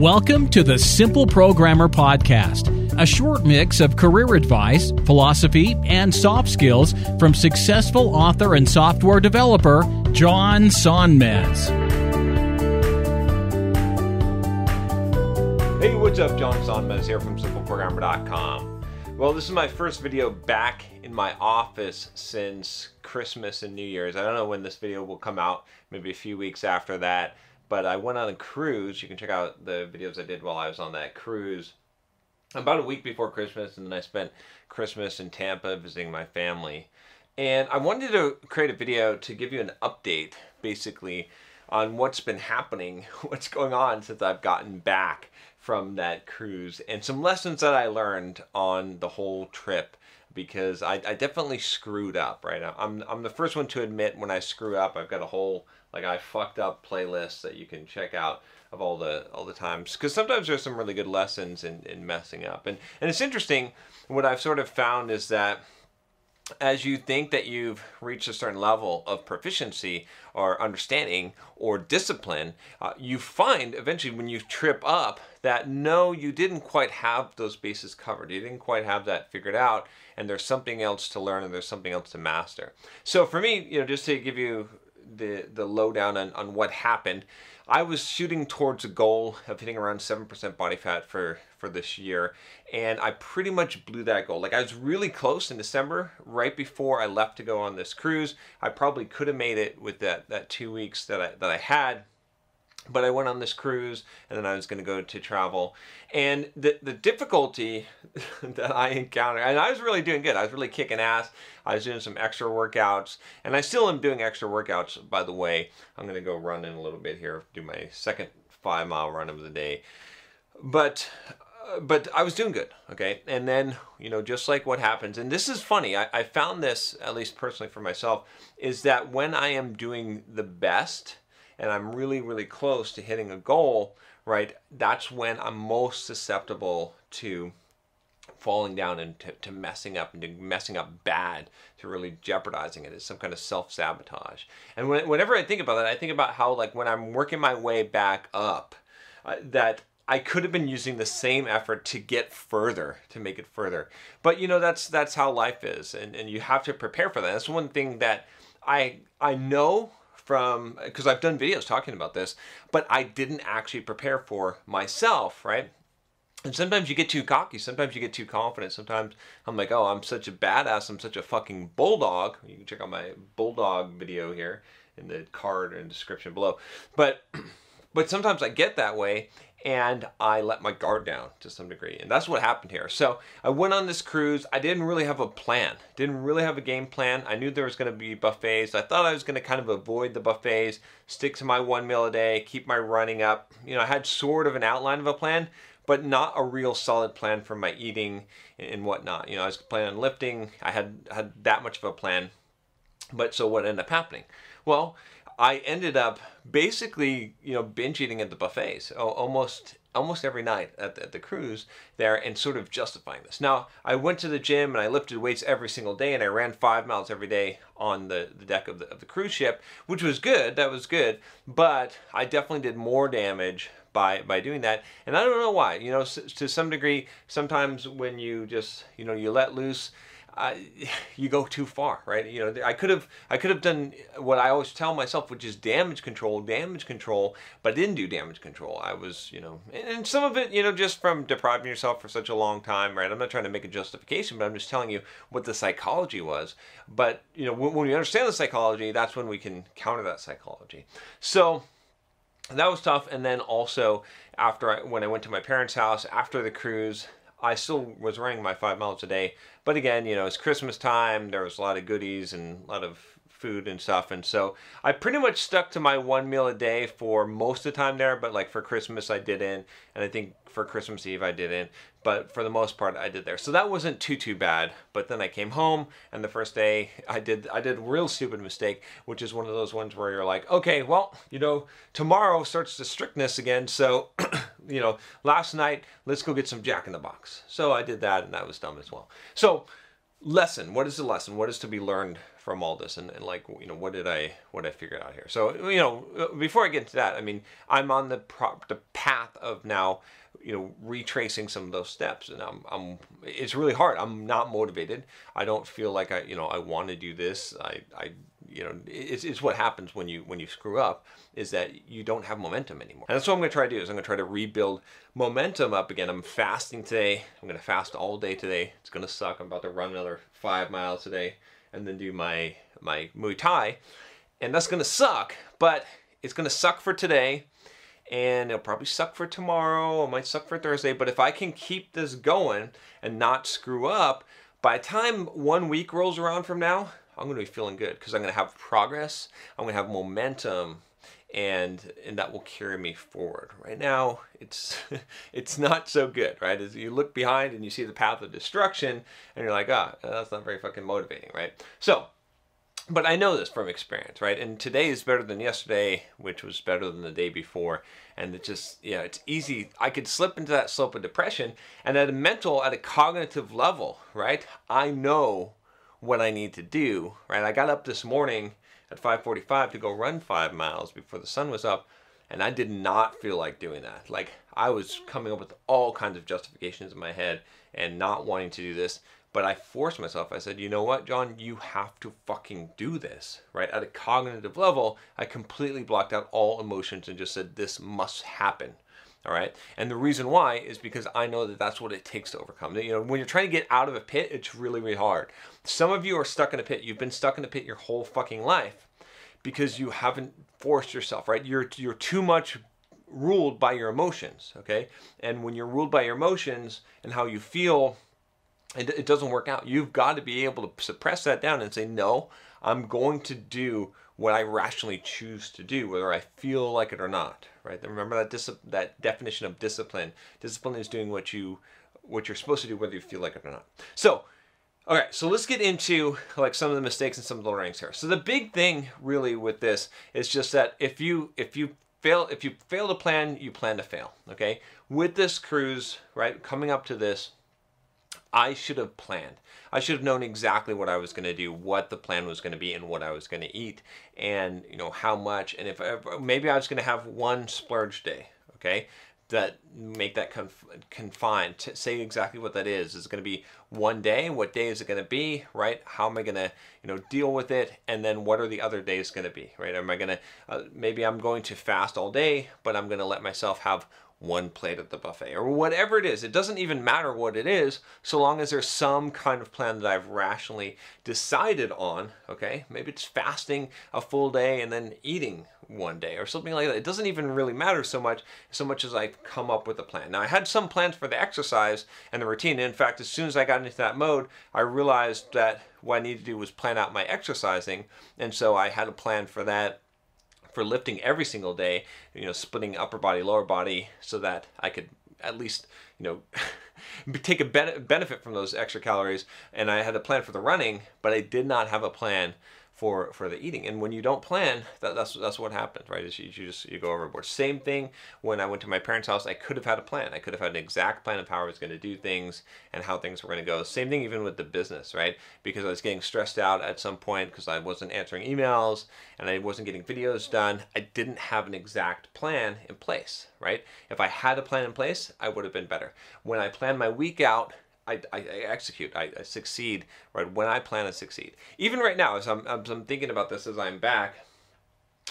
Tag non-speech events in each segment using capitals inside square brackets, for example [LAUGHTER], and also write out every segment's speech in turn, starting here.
Welcome to the Simple Programmer Podcast, a short mix of career advice, philosophy, and soft skills from successful author and software developer John Sonmez. Hey, what's up? John Sonmez here from SimpleProgrammer.com. Well, this is my first video back in my office since Christmas and New Year's. I don't know when this video will come out, maybe a few weeks after that, but I went on a cruise. You can check out the videos I did while I was on that cruise about a week before Christmas, and then I spent Christmas in Tampa visiting my family. And I wanted to create a video to give you an update, basically, on what's been happening, [LAUGHS] what's going on since I've gotten back from that cruise, and some lessons that I learned on the whole trip because I, I definitely screwed up, right? I'm, I'm the first one to admit when I screw up. I've got a whole, like, I fucked up playlists that you can check out of all the all the times because sometimes there's some really good lessons in, in messing up and and it's interesting what I've sort of found is that as you think that you've reached a certain level of proficiency or understanding or discipline, uh, you find eventually when you trip up that no, you didn't quite have those bases covered. You didn't quite have that figured out, and there's something else to learn and there's something else to master. So for me, you know, just to give you the the lowdown on, on what happened. I was shooting towards a goal of hitting around 7% body fat for, for this year, and I pretty much blew that goal. Like, I was really close in December, right before I left to go on this cruise. I probably could have made it with that, that two weeks that I, that I had, but I went on this cruise and then I was going to go to travel. And the, the difficulty [LAUGHS] that I encountered, and I was really doing good. I was really kicking ass. I was doing some extra workouts, and I still am doing extra workouts, by the way. I'm going to go run in a little bit here, do my second five mile run of the day. But uh, but I was doing good, okay? And then, you know, just like what happens, and this is funny, I, I found this, at least personally for myself, is that when I am doing the best, and I'm really, really close to hitting a goal, right, that's when I'm most susceptible to falling down and to, to messing up and to messing up bad to really jeopardizing it as some kind of self-sabotage and when, whenever i think about that i think about how like when i'm working my way back up uh, that I could have been using the same effort to get further, to make it further. But you know, that's that's how life is, and, and you have to prepare for that. That's one thing that I I know from because I've done videos talking about this, but I didn't actually prepare for myself, right? And sometimes you get too cocky, sometimes you get too confident. Sometimes I'm like, oh, I'm such a badass, I'm such a fucking bulldog. You can check out my bulldog video here in the card and description below. But [CLEARS THROAT] but sometimes I get that way and I let my guard down to some degree. And that's what happened here. So I went on this cruise. I didn't really have a plan, didn't really have a game plan. I knew there was going to be buffets. I thought I was going to kind of avoid the buffets, stick to my one meal a day, keep my running up. You know, I had sort of an outline of a plan, but not a real solid plan for my eating and whatnot. You know, I was planning on lifting. I had had that much of a plan. But so what ended up happening? Well, I ended up basically, you know, binge eating at the buffets almost almost every night at the, at the, cruise there and sort of justifying this. Now, I went to the gym and I lifted weights every single day and I ran five miles every day on the, the deck of the, of the cruise ship, which was good. That was good. But I definitely did more damage by by doing that and i don't know why you know to some degree sometimes when you just you know you let loose you go too far, right? You know, I could have I could have done what I always tell myself, which is damage control, damage control, but I didn't do damage control. I was, you know, and some of it, you know, just from depriving yourself for such a long time, right? I'm not trying to make a justification, but I'm just telling you what the psychology was. But you know, when, when we understand the psychology, that's when we can counter that psychology. So that was tough. And then also after I, when I went to my parents' house after the cruise, I still was running my five miles a day. But again, you know, it's Christmas time. There was a lot of goodies and a lot of food and stuff. And so I pretty much stuck to my one meal a day for most of the time there. But like for Christmas, I didn't, and I think for Christmas Eve I didn't. But for the most part, I did there. So that wasn't too too bad. But then I came home, and the first day I did I did a real stupid mistake, which is one of those ones where you're like, okay, well, you know, tomorrow starts the strictness again. So, [CLEARS THROAT] you know, last night let's go get some Jack in the Box. So I did that, and that was dumb as well. So lesson what is the lesson? What is to be learned from all this? And, and like you know what did i what i figured out here? So you know before i get into that i mean i'm on the pro- the path of now you know retracing some of those steps. And I'm, I'm it's really hard. I'm not motivated. I don't feel like i you know i want to do this. I i you know it's, it's what happens when you when you screw up is that you don't have momentum anymore. And that's what i'm going to try to do is i'm going to try to rebuild momentum up again. I'm fasting today. I'm going to fast all day today. It's going to suck. I'm about to run another five miles today and then do my my muay thai. And that's going to suck but it's going to suck for today and it'll probably suck for tomorrow. It might suck for Thursday. But if I can keep this going and not screw up, by the time one week rolls around from now, I'm going to be feeling good because I'm going to have progress. I'm going to have momentum, and and that will carry me forward. Right now, it's [LAUGHS] it's not so good, right? As you look behind and you see the path of destruction, and you're like, ah, oh, that's not very fucking motivating, right? So but I know this from experience, right? And today is better than yesterday, which was better than the day before. And it just, yeah, it's easy. I could slip into that slope of depression. And at a mental, at a cognitive level, right? I know what I need to do, right? I got up this morning at 5:45 to go run five miles before the sun was up, and I did not feel like doing that. Like I was coming up with all kinds of justifications in my head and not wanting to do this. But I forced myself. I said, you know what, John, you have to fucking do this, right? At a cognitive level, I completely blocked out all emotions and just said, this must happen. All right. And the reason why is because I know that that's what it takes to overcome. You know, when you're trying to get out of a pit, it's really, really hard. Some of you are stuck in a pit. You've been stuck in a pit your whole fucking life because you haven't forced yourself, right? You're, you're too much ruled by your emotions. Okay. And when you're ruled by your emotions and how you feel, it, it doesn't work out. You've got to be able to suppress that down and say, no, I'm going to do what I rationally choose to do, whether I feel like it or not. Right? Remember that dis- that definition of discipline. Discipline is doing what you what you're supposed to do, whether you feel like it or not. So, all right, so let's get into like some of the mistakes and some of the learnings here. So the big thing really with this is just that if you if you fail if you fail to plan, you plan to fail. Okay, with this cruise, right, coming up to this I should have planned. I should have known exactly what I was going to do, what the plan was going to be, and what I was going to eat, and you know how much. And if maybe I was going to have one splurge day, okay, that make that conf- confined. To say exactly what that is. Is going to be one day? What day is it going to be? Right? How am I going to you know deal with it? And then what are the other days going to be? Right? Am I going to uh, maybe I'm going to fast all day, but I'm going to let myself have one plate at the buffet or whatever it is. It doesn't even matter what it is so long as there's some kind of plan that I've rationally decided on. Okay, maybe it's fasting a full day and then eating one day or something like that. It doesn't even really matter so much so much as I come up with a plan. Now I had some plans for the exercise and the routine. In fact, as soon as I got into that mode, I realized that what I needed to do was plan out my exercising, and so I had a plan for that for lifting every single day, you know, splitting upper body, lower body, so that I could at least, you know, [LAUGHS] take a benefit from those extra calories. And I had a plan for the running, but I did not have a plan for for the eating. And when you don't plan, that, that's that's what happens, right? Is you, you just you go overboard. Same thing when I went to my parents' house. I could have had a plan. I could have had an exact plan of how I was going to do things and how things were going to go. Same thing even with the business, right? Because I was getting stressed out at some point because I wasn't answering emails and I wasn't getting videos done. I didn't have an exact plan in place, right? If I had a plan in place, I would have been better. When I planned my week out I, I, execute, I, I, succeed, right? When I plan to succeed. Even right now, as I'm, as I'm thinking about this as I'm back,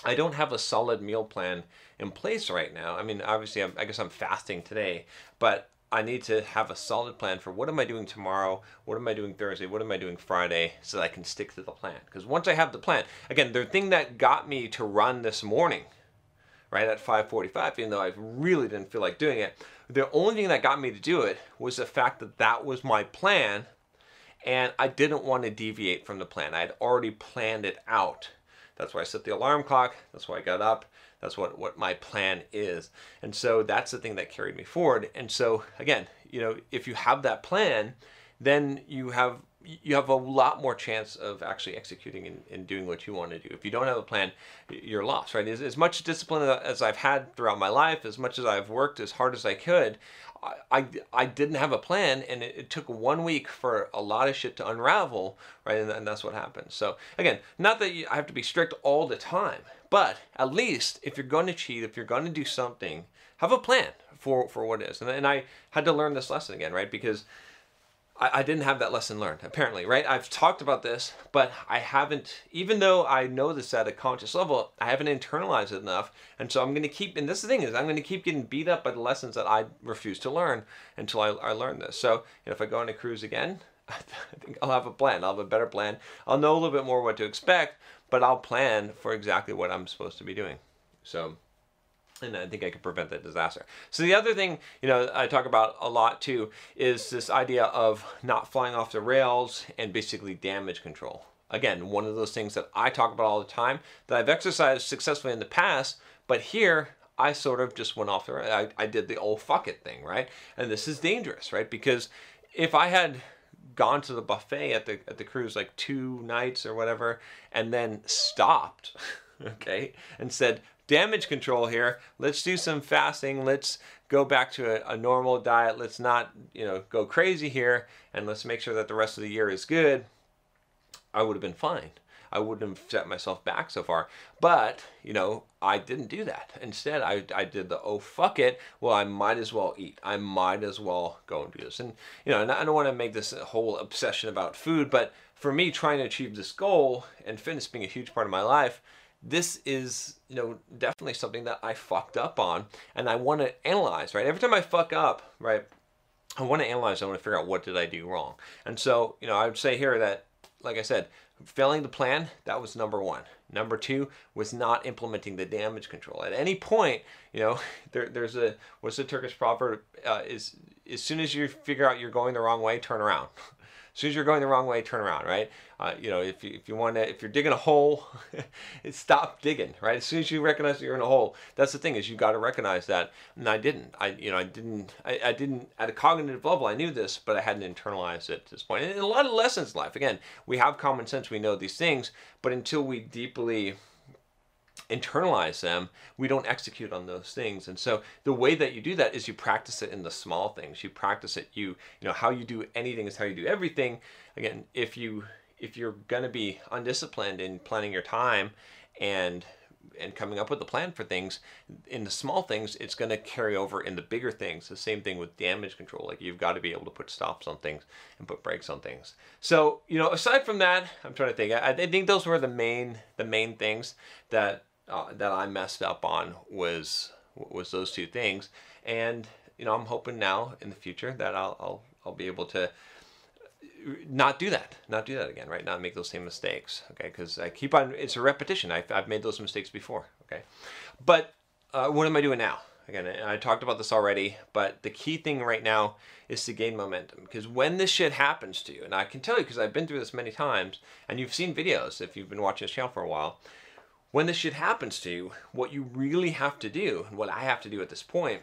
I don't have a solid meal plan in place right now. I mean, obviously, I'm, I guess I'm fasting today, but I need to have a solid plan for what am I doing tomorrow, what am I doing Thursday, what am I doing Friday, so that I can stick to the plan. Because once I have the plan, again, the thing that got me to run this morning, right at 5:45, even though I really didn't feel like doing it, the only thing that got me to do it was the fact that that was my plan and I didn't want to deviate from the plan. I had already planned it out. That's why I set the alarm clock. That's why I got up. That's what, what my plan is. And so that's the thing that carried me forward. And so again, you know, if you have that plan, then you have you have a lot more chance of actually executing and, and, doing what you want to do. If you don't have a plan, you're lost, right? As, as, much discipline as I've had throughout my life, as much as I've worked as hard as I could, I, I, I didn't have a plan and it, it, took one week for a lot of shit to unravel, right? And, and that's what happened. So again, not that you, I have to be strict all the time, but at least if you're going to cheat, if you're going to do something, have a plan for, for what it is. And, and I had to learn this lesson again, right? Because I, I didn't have that lesson learned, apparently, right? I've talked about this, but I haven't, even though I know this at a conscious level, I haven't internalized it enough. And so I'm going to keep, and this thing is, I'm going to keep getting beat up by the lessons that I refuse to learn until I, I learn this. So you know, if I go on a cruise again, [LAUGHS] I think I'll have a plan. I'll have a better plan. I'll know a little bit more what to expect, but I'll plan for exactly what I'm supposed to be doing. So and I think I could prevent that disaster. So the other thing, you know, I talk about a lot too is this idea of not flying off the rails and basically damage control. Again, one of those things that I talk about all the time that I've exercised successfully in the past, but here I sort of just went off the I, I did the old fuck it thing, right? And this is dangerous, right? Because if I had gone to the buffet at the at the cruise like two nights or whatever and then stopped [LAUGHS] okay and said damage control here. Let's do some fasting. Let's go back to a, a, normal diet. Let's not, you know, go crazy here and let's make sure that the rest of the year is good. I would have been fine. I wouldn't have set myself back so far. But, you know, I didn't do that. Instead, I, I did the, oh, fuck it. Well, I might as well eat. I might as well go and do this. And, you know, and I don't want to make this a whole obsession about food, but for me, trying to achieve this goal and fitness being a huge part of my life, this is you know definitely something that I fucked up on and I want to analyze right? Every time I fuck up right I want to analyze I want to figure out what did I do wrong. And so you know I would say here that like I said failing the plan that was number one. Number two was not implementing the damage control. At any point you know [LAUGHS] there, there's a what's the Turkish proverb? Uh, is as soon as you figure out you're going the wrong way turn around [LAUGHS] as soon as you're going the wrong way, turn around, right? Uh, you know, if you, if you want to, if you're digging a hole, [LAUGHS] stop digging, right? As soon as you recognize that you're in a hole, that's the thing is you got to recognize that. And I didn't. I, you know, I didn't. I, I didn't at a cognitive level. I knew this, but I hadn't internalized it at this point. And a lot of lessons in life. Again, we have common sense. We know these things, but until we deeply internalize them, we don't execute on those things. And so the way that you do that is you practice it in the small things. You practice it. You you know how you do anything is how you do everything. Again, if you if you're going to be undisciplined in planning your time and and coming up with a plan for things in the small things it's going to carry over in the bigger things the same thing with damage control like you've got to be able to put stops on things and put brakes on things so you know aside from that i'm trying to think i, I think those were the main the main things that uh, that I messed up on was was those two things, and you know I'm hoping now in the future that I'll I'll, I'll be able to not do that, not do that again, right? Not make those same mistakes, okay? Because I keep on, it's a repetition. I've, I've made those mistakes before, okay? But uh, what am I doing now? Again, I talked about this already, but the key thing right now is to gain momentum. Because when this shit happens to you, and I can tell you because I've been through this many times, and you've seen videos if you've been watching this channel for a while, when this shit happens to you, what you really have to do, and what I have to do at this point,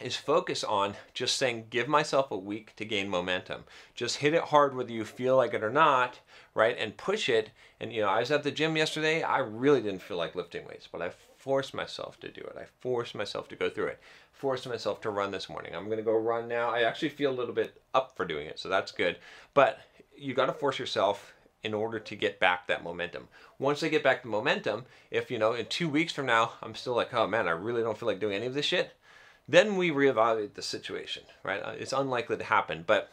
is focus on just saying, give myself a week to gain momentum. Just hit it hard whether you feel like it or not, right? And push it. And, you know, I was at the gym yesterday. I really didn't feel like lifting weights, but I forced myself to do it. I forced myself to go through it. Forced myself to run this morning. I'm going to go run now. I actually feel a little bit up for doing it, so that's good. But you got to force yourself in order to get back that momentum. Once I get back the momentum, if you know in two weeks from now I'm still like, oh man, I really don't feel like doing any of this shit, then we reevaluate the situation, right? Uh, it's unlikely to happen, but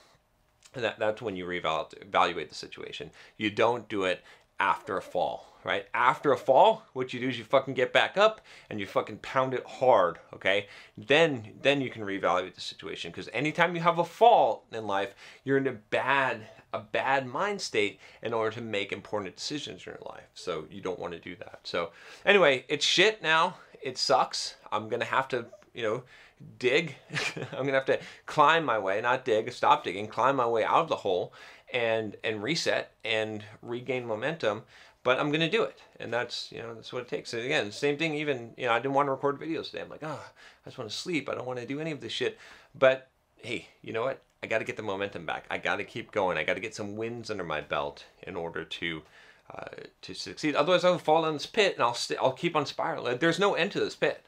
that, that's when you reevaluate the situation. You don't do it after a fall, right? After a fall, what you do is you fucking get back up and you fucking pound it hard, okay? Then then you can reevaluate the situation because anytime you have a fall in life, you're in a bad a bad mind state in order to make important decisions in your life. So you don't want to do that. So anyway, it's shit now. It sucks. I'm gonna have to you know, dig. [LAUGHS] I'm going to have to climb my way, not dig, stop digging, climb my way out of the hole and and reset and regain momentum but I'm gonna do it, and that's you know that's what it takes. And again, same thing. Even you know I didn't want to record videos today. I'm like, oh, I just want to sleep. I don't want to do any of this shit. But hey, you know what? I got to get the momentum back. I got to keep going. I got to get some wins under my belt in order to uh, to succeed. Otherwise, I'll fall in this pit and I'll i st- I'll keep on spiraling. There's no end to this pit.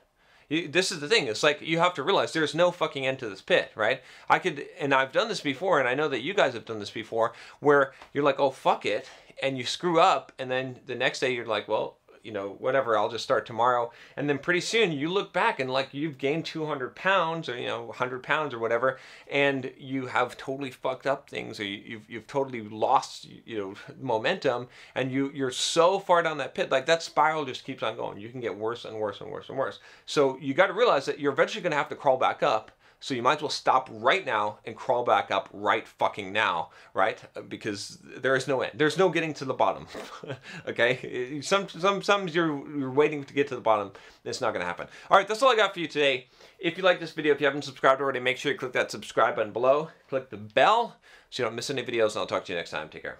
You, this is the thing. It's like you have to realize there's no fucking end to this pit, right? I could, and I've done this before, and I know that you guys have done this before, where you're like, oh fuck it, and you screw up, and then the next day you're like, well, you know, whatever, I'll just start tomorrow. And then pretty soon you look back and like you've gained 200 pounds or, you know, 100 pounds or whatever, and you have totally fucked up things or you've, you've totally lost, you know, [LAUGHS] momentum and you, you're so far down that pit, like that spiral just keeps on going. You can get worse and worse and worse and worse. So you got to realize that you're eventually going to have to crawl back up so you might as well stop right now and crawl back up right fucking now, right? Because there is no end. There's no getting to the bottom. [LAUGHS] okay? Some some sometimes you're you're waiting to get to the bottom. It's not gonna happen. All right, that's all I got for you today. If you like this video, if you haven't subscribed already, make sure you click that subscribe button below. Click the bell so you don't miss any videos, and I'll talk to you next time. Take care.